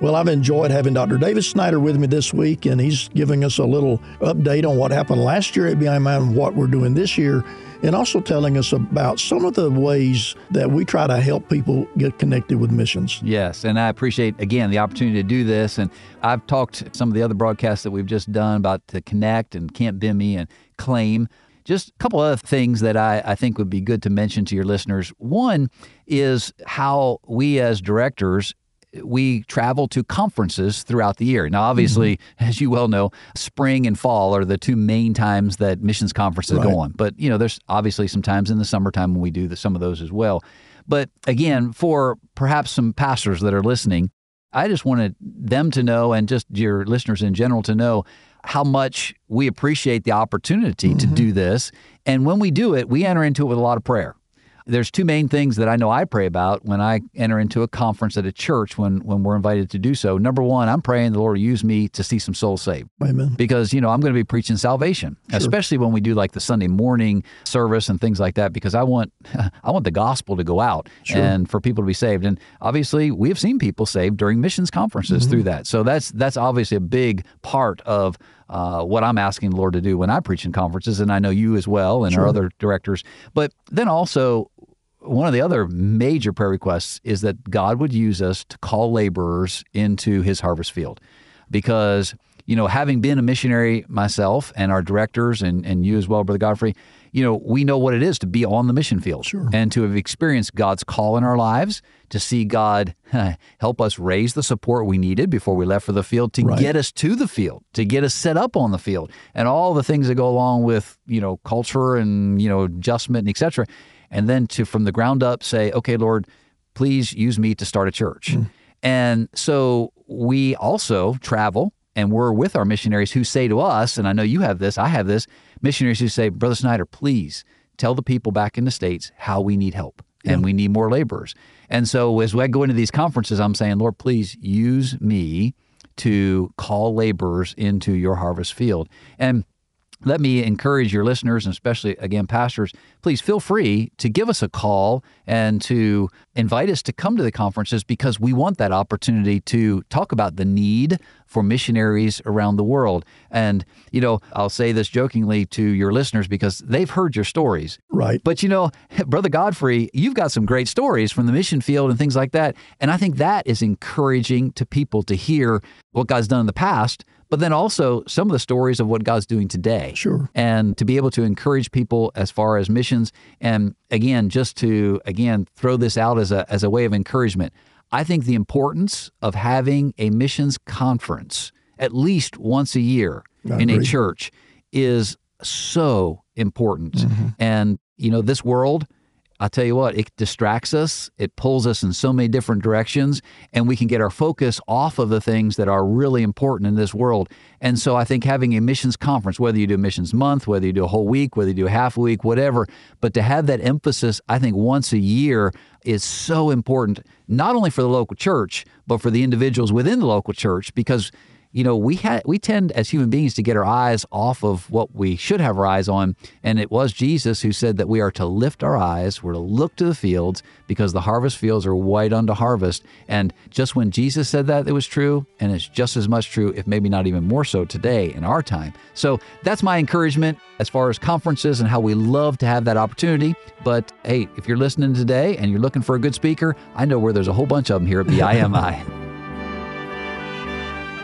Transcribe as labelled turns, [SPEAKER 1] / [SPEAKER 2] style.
[SPEAKER 1] Well, I've enjoyed having Dr. David Snyder with me this week, and he's giving us a little update on what happened last year at BIMI and what we're doing this year and also telling us about some of the ways that we try to help people get connected with missions.
[SPEAKER 2] Yes, and I appreciate again the opportunity to do this. And I've talked some of the other broadcasts that we've just done about the Connect and Camp BIMI and Claim. Just a couple other things that I, I think would be good to mention to your listeners. One is how we as directors we travel to conferences throughout the year. Now, obviously, mm-hmm. as you well know, spring and fall are the two main times that missions conferences right. go on. But you know, there's obviously some times in the summertime when we do the, some of those as well. But again, for perhaps some pastors that are listening, I just wanted them to know, and just your listeners in general to know how much we appreciate the opportunity mm-hmm. to do this. And when we do it, we enter into it with a lot of prayer there's two main things that I know I pray about when I enter into a conference at a church when when we're invited to do so. Number one, I'm praying the Lord use me to see some souls saved.
[SPEAKER 1] Amen.
[SPEAKER 2] Because you know I'm going to be preaching salvation, sure. especially when we do like the Sunday morning service and things like that. Because I want I want the gospel to go out sure. and for people to be saved. And obviously, we have seen people saved during missions conferences mm-hmm. through that. So that's that's obviously a big part of uh, what I'm asking the Lord to do when I preach in conferences, and I know you as well and sure. our other directors. But then also, one of the other major prayer requests is that God would use us to call laborers into his harvest field. Because, you know, having been a missionary myself and our directors and, and you as well, Brother Godfrey, you know, we know what it is to be on the mission field
[SPEAKER 1] sure.
[SPEAKER 2] and to have experienced God's call in our lives, to see God help us raise the support we needed before we left for the field, to right. get us to the field, to get us set up on the field, and all the things that go along with, you know, culture and, you know, adjustment and et cetera and then to from the ground up say, okay, Lord, please use me to start a church. Mm. And so we also travel and we're with our missionaries who say to us, and I know you have this, I have this, missionaries who say, Brother Snyder, please tell the people back in the States how we need help and we need more laborers. And so as I go into these conferences, I'm saying, Lord, please use me to call laborers into your harvest field. And let me encourage your listeners, and especially again, pastors, please feel free to give us a call and to invite us to come to the conferences because we want that opportunity to talk about the need for missionaries around the world. And, you know, I'll say this jokingly to your listeners because they've heard your stories.
[SPEAKER 1] Right.
[SPEAKER 2] But, you know, Brother Godfrey, you've got some great stories from the mission field and things like that. And I think that is encouraging to people to hear what God's done in the past but then also some of the stories of what God's doing today.
[SPEAKER 1] Sure.
[SPEAKER 2] And to be able to encourage people as far as missions and again just to again throw this out as a as a way of encouragement. I think the importance of having a missions conference at least once a year I in agree. a church is so important. Mm-hmm. And you know this world I'll tell you what, it distracts us, it pulls us in so many different directions, and we can get our focus off of the things that are really important in this world. And so I think having a missions conference, whether you do missions month, whether you do a whole week, whether you do a half a week, whatever, but to have that emphasis, I think once a year is so important, not only for the local church, but for the individuals within the local church, because you know, we had we tend as human beings to get our eyes off of what we should have our eyes on, and it was Jesus who said that we are to lift our eyes, we're to look to the fields because the harvest fields are white unto harvest. And just when Jesus said that, it was true, and it's just as much true, if maybe not even more so today in our time. So that's my encouragement as far as conferences and how we love to have that opportunity. But hey, if you're listening today and you're looking for a good speaker, I know where there's a whole bunch of them here at BIMI.